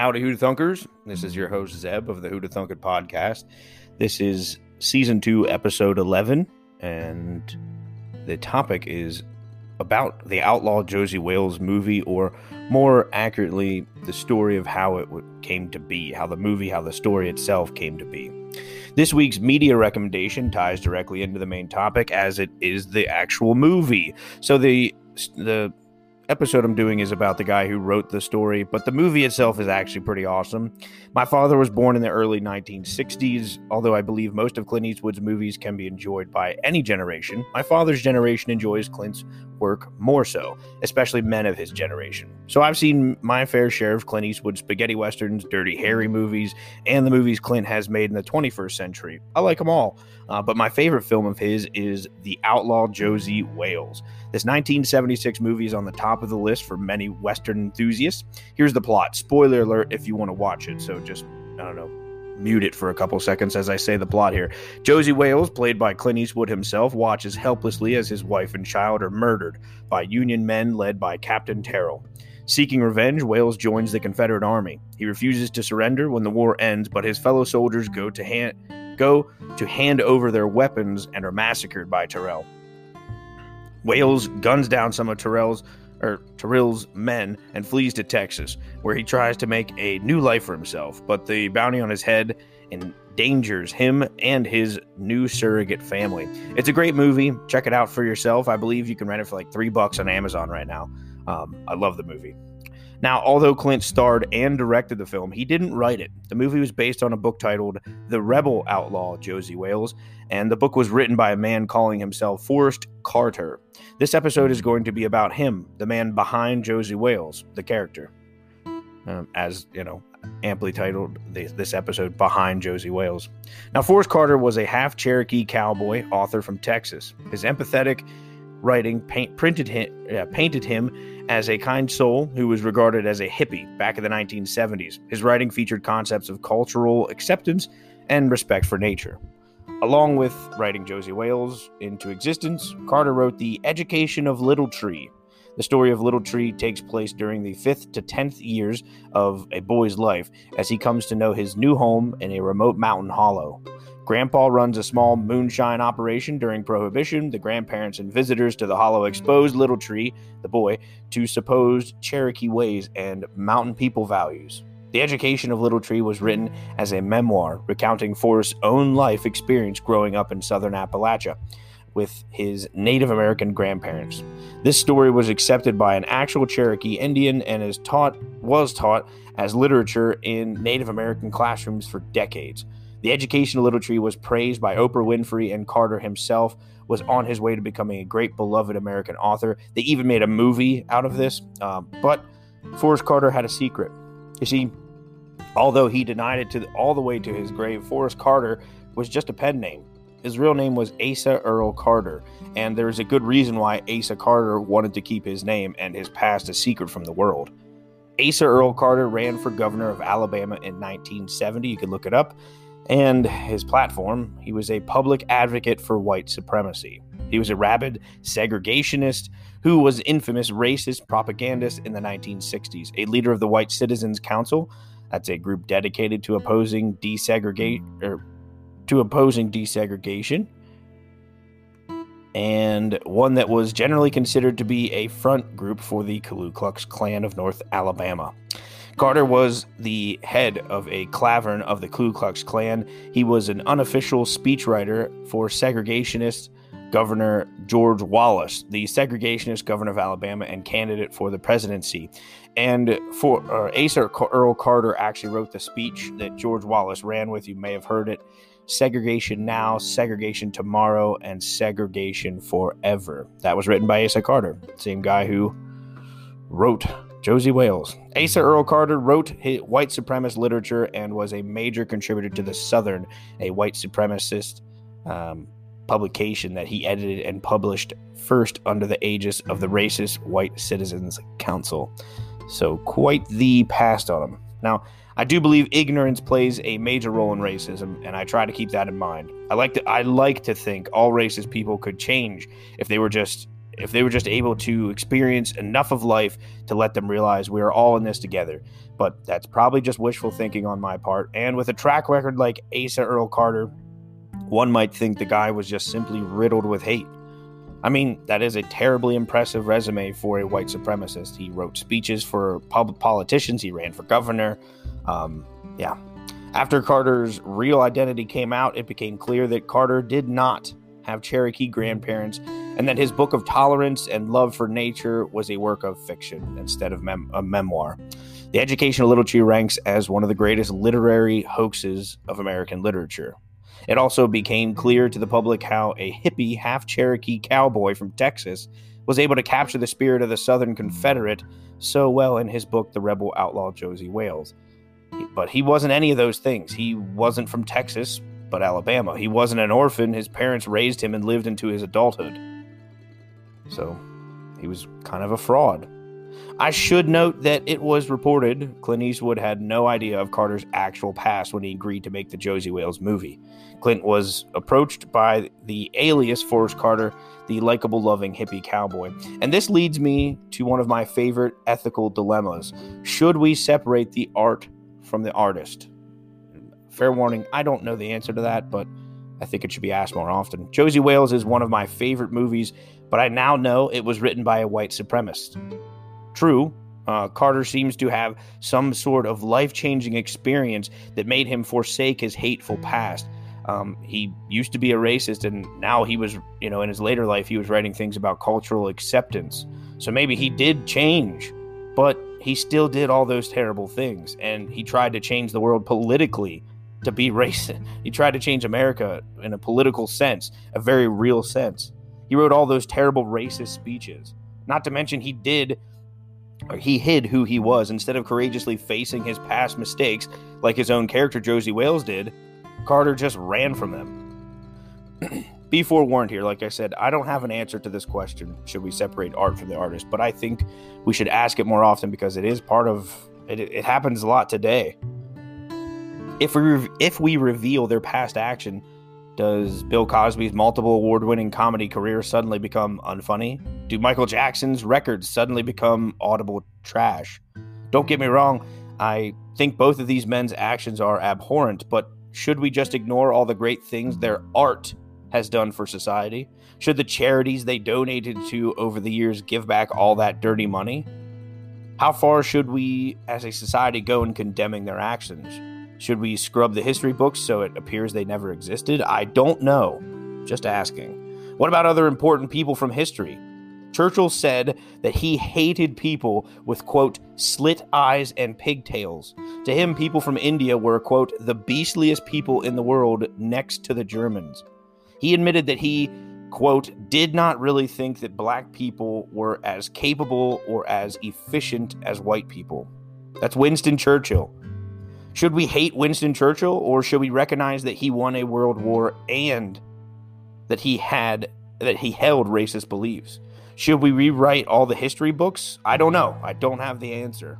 Howdy, Hoota Thunkers. This is your host, Zeb of the Hoota Thunker podcast. This is season two, episode 11, and the topic is about the outlaw Josey Wales movie, or more accurately, the story of how it came to be, how the movie, how the story itself came to be. This week's media recommendation ties directly into the main topic as it is the actual movie. So the the episode I'm doing is about the guy who wrote the story, but the movie itself is actually pretty awesome. My father was born in the early 1960s, although I believe most of Clint Eastwood's movies can be enjoyed by any generation. My father's generation enjoys Clint's work more so, especially men of his generation. So I've seen my fair share of Clint Eastwood spaghetti westerns, Dirty Harry movies, and the movies Clint has made in the 21st century. I like them all, uh, but my favorite film of his is The Outlaw Josey Wales. This 1976 movie is on the top of the list for many Western enthusiasts. Here's the plot. Spoiler alert if you want to watch it. So just, I don't know, mute it for a couple seconds as I say the plot here. Josey Wales, played by Clint Eastwood himself, watches helplessly as his wife and child are murdered by Union men led by Captain Terrill. Seeking revenge, Wales joins the Confederate Army. He refuses to surrender when the war ends, but his fellow soldiers go to hand go to hand over their weapons and are massacred by Terrill. Wales guns down some of Terrill's or Terrill's men and flees to Texas, where he tries to make a new life for himself. But the bounty on his head endangers him and his new surrogate family. It's a great movie. Check it out for yourself. I believe you can rent it for like three bucks on Amazon right now. Um, I love the movie. Now, although Clint starred and directed the film, he didn't write it. The movie was based on a book titled The Rebel Outlaw Josey Wales, and the book was written by a man calling himself Forrest Carter. This episode is going to be about him, the man behind Josey Wales, the character. Um, as you know, amply titled this episode Behind Josey Wales. Now, Forrest Carter was a half Cherokee cowboy author from Texas. His empathetic writing paint, printed him, uh, painted him as a kind soul who was regarded as a hippie back in the 1970s. His writing featured concepts of cultural acceptance and respect for nature. Along with writing Josie Wales into existence, Carter wrote The Education of Little Tree. The story of Little Tree takes place during the 5th to 10th years of a boy's life as he comes to know his new home in a remote mountain hollow. Grandpa runs a small moonshine operation during Prohibition. The grandparents and visitors to the hollow expose Little Tree, the boy, to supposed Cherokee ways and mountain people values. The Education of Little Tree was written as a memoir recounting Forrest's own life experience growing up in southern Appalachia with his Native American grandparents. This story was accepted by an actual Cherokee Indian and is taught was taught as literature in Native American classrooms for decades. The education of Little Tree was praised by Oprah Winfrey, and Carter himself was on his way to becoming a great beloved American author. They even made a movie out of this. Um, but Forrest Carter had a secret. You see, although he denied it to the, all the way to his grave, Forrest Carter was just a pen name. His real name was Asa Earl Carter, and there's a good reason why Asa Carter wanted to keep his name and his past a secret from the world. Asa Earl Carter ran for governor of Alabama in 1970. You can look it up and his platform, he was a public advocate for white supremacy. He was a rabid segregationist who was infamous racist propagandist in the 1960s, a leader of the White Citizens Council. That's a group dedicated to opposing desegregate or to opposing desegregation, and one that was generally considered to be a front group for the Ku Klux Klan of North Alabama. Carter was the head of a klavern of the Ku Klux Klan. He was an unofficial speechwriter for segregationist Governor George Wallace, the segregationist governor of Alabama and candidate for the presidency. And for uh, Asa Earl Carter actually wrote the speech that George Wallace ran with. You may have heard it segregation now, segregation tomorrow, and segregation forever. That was written by Asa Carter, same guy who wrote Josey Wales. Asa Earl Carter wrote white supremacist literature and was a major contributor to The Southerner, a white supremacist um, publication that he edited and published first under the aegis of the Racist White Citizens Council. So, quite the past on him. Now, I do believe ignorance plays a major role in racism, and I try to keep that in mind. I like to I like to think all racist people could change if they were just if they were just able to experience enough of life to let them realize we are all in this together. But that's probably just wishful thinking on my part. And with a track record like Asa Earl Carter, one might think the guy was just simply riddled with hate. I mean, that is a terribly impressive resume for a white supremacist. He wrote speeches for public politicians, he ran for governor. Um, yeah. After Carter's real identity came out, it became clear that Carter did not have Cherokee grandparents and that his book of tolerance and love for nature was a work of fiction instead of mem- a memoir. The Education of Little Tree ranks as one of the greatest literary hoaxes of American literature. It also became clear to the public how a hippie, half Cherokee cowboy from Texas was able to capture the spirit of the Southern Confederate so well in his book, The Rebel Outlaw Josey Wales. But he wasn't any of those things. He wasn't from Texas, but Alabama. He wasn't an orphan. His parents raised him and lived into his adulthood. So he was kind of a fraud. I should note that it was reported Clint Eastwood had no idea of Carter's actual past when he agreed to make the Josey Wales movie. Clint was approached by the alias Forrest Carter, the likable, loving hippie cowboy. And this leads me to one of my favorite ethical dilemmas. Should we separate the art from the artist? Fair warning, I don't know the answer to that, but I think it should be asked more often. Josey Wales is one of my favorite movies, but I now know it was written by a white supremacist. True, uh, Carter seems to have some sort of life changing experience that made him forsake his hateful past. Um, he used to be a racist, and now he was, you know, in his later life, he was writing things about cultural acceptance. So maybe he did change, but he still did all those terrible things. And he tried to change the world politically to be racist. He tried to change America in a political sense, a very real sense. He wrote all those terrible racist speeches. Not to mention, he did or he hid who he was instead of courageously facing his past mistakes like his own character Josey Wales did. Carter just ran from them. Be forewarned here, like I said, I don't have an answer to this question. Should we separate art from the artist? But I think we should ask it more often because it is part of it. It happens a lot today. If we if we reveal their past action, does Bill Cosby's multiple award winning comedy career suddenly become unfunny? Do Michael Jackson's records suddenly become audible trash? Don't get me wrong, I think both of these men's actions are abhorrent, but should we just ignore all the great things their art has done for society? Should the charities they donated to over the years give back all that dirty money? How far should we as a society go in condemning their actions? Should we scrub the history books so it appears they never existed? I don't know. Just asking. What about other important people from history? Churchill said that he hated people with, quote, slit eyes and pigtails. To him, people from India were, quote, the beastliest people in the world next to the Germans. He admitted that he, quote, did not really think that black people were as capable or as efficient as white people. That's Winston Churchill. Should we hate Winston Churchill or should we recognize that he won a world war and that he had that he held racist beliefs? Should we rewrite all the history books? I don't know. I don't have the answer.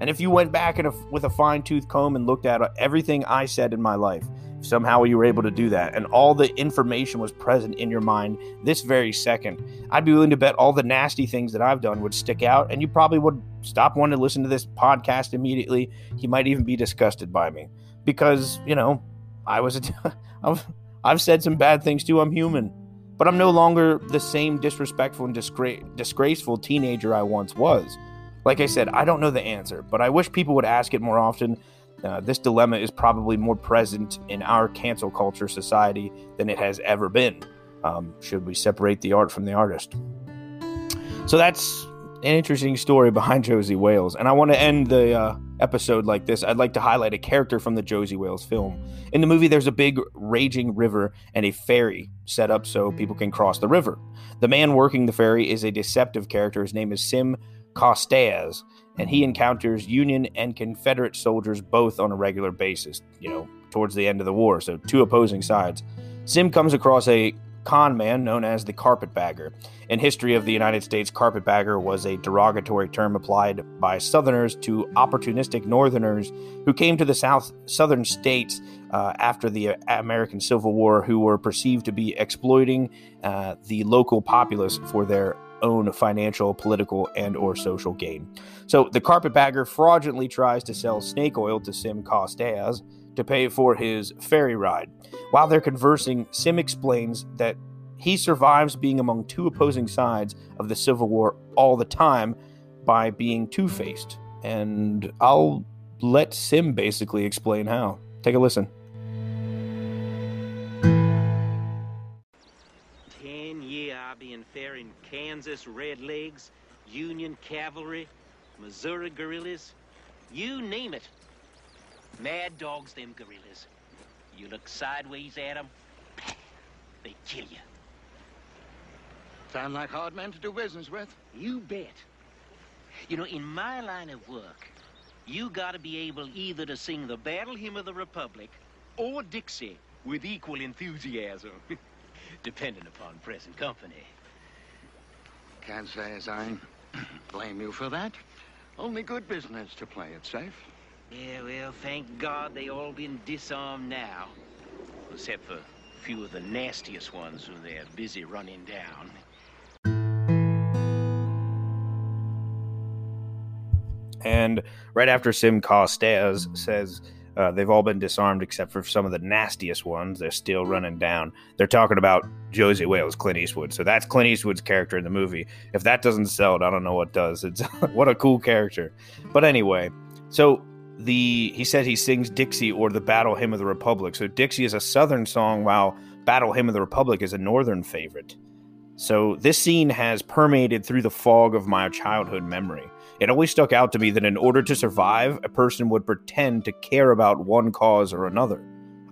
And if you went back a, with a fine tooth comb and looked at everything I said in my life, somehow you were able to do that and all the information was present in your mind this very second, I'd be willing to bet all the nasty things that I've done would stick out and you probably would stop wanting to listen to this podcast immediately. You might even be disgusted by me because, you know, I was a t- I've, I've said some bad things too. I'm human. But I'm no longer the same disrespectful and disgra- disgraceful teenager I once was. Like I said, I don't know the answer, but I wish people would ask it more often uh, this dilemma is probably more present in our cancel culture society than it has ever been. Um, should we separate the art from the artist? So that's an interesting story behind Josey Wales. And I want to end the uh, episode like this. I'd like to highlight a character from the Josey Wales film. In the movie, there's a big raging river and a ferry set up so people can cross the river. The man working the ferry is a deceptive character. His name is Sim Carstairs, and he encounters Union and Confederate soldiers both on a regular basis, you know, towards the end of the war. So, two opposing sides. Sim comes across a con man known as the carpetbagger. In history of the United States, carpetbagger was a derogatory term applied by Southerners to opportunistic Northerners who came to the South Southern states uh, after the American Civil War, who were perceived to be exploiting uh, the local populace for their own financial, political, and or social gain. So the carpetbagger fraudulently tries to sell snake oil to Sim Carstairs to pay for his ferry ride. While they're conversing, Sim explains that he survives being among two opposing sides of the Civil War all the time by being two faced. And I'll let Sim basically explain how. Take a listen. Kansas Redlegs, Union Cavalry, Missouri guerrillas, you name it. Mad dogs, them guerrillas. You look sideways at them, they kill you. Sound like hard men to do business with? You bet. You know, in my line of work, you gotta be able either to sing the battle hymn of the Republic or Dixie with equal enthusiasm, depending upon present company. Can't say as I blame you for that. Only good business to play it safe. Yeah, well, thank God they all been disarmed now. Except for a few of the nastiest ones who they're busy running down. And right after Sim Carstairs says, uh, they've all been disarmed except for some of the nastiest ones. They're still running down. They're talking about Josey Wales, Clint Eastwood. So that's Clint Eastwood's character in the movie. If that doesn't sell it, I don't know what does. It's what a cool character. But anyway, so the he said he sings Dixie or the Battle Hymn of the Republic. So Dixie is a Southern song, while Battle Hymn of the Republic is a Northern favorite. So this scene has permeated through the fog of my childhood memory. It always stuck out to me that in order to survive, a person would pretend to care about one cause or another.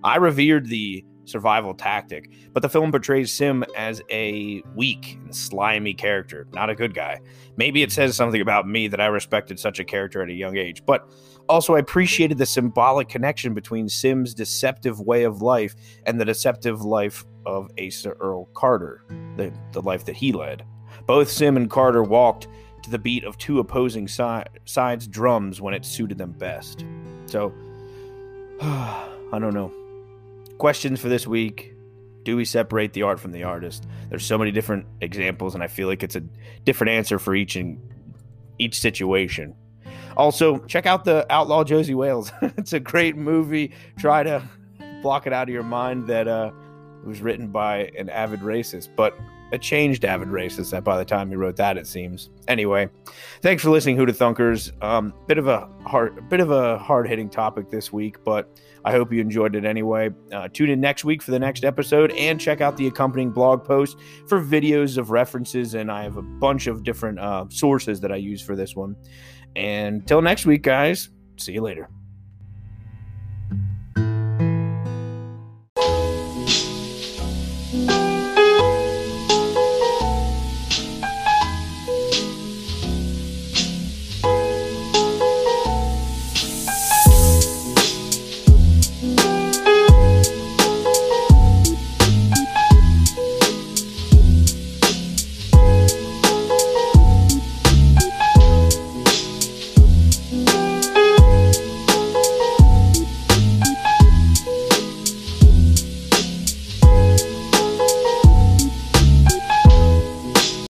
I revered the survival tactic, but the film portrays Sim as a weak and slimy character, not a good guy. Maybe it says something about me that I respected such a character at a young age, but also I appreciated the symbolic connection between Sim's deceptive way of life and the deceptive life of Asa Earl Carter, the, the life that he led. Both Sim and Carter walked to the beat of two opposing si- sides' drums when it suited them best. So, I don't know. Questions for this week. Do we separate the art from the artist? There's so many different examples, and I feel like it's a different answer for each and each situation. Also, check out the Outlaw Josey Wales. it's a great movie. Try to block it out of your mind that uh, it was written by an avid racist, but a changed avid racist that by the time he wrote that it seems. Anyway thanks for listening Hoota Thunkers. Um bit of a hard bit of a hard-hitting topic this week but i hope you enjoyed it anyway. Uh, tune in next week for the next episode and check out the accompanying blog post for videos of references and i have a bunch of different uh, sources that i use for this one. And till next week guys. See you later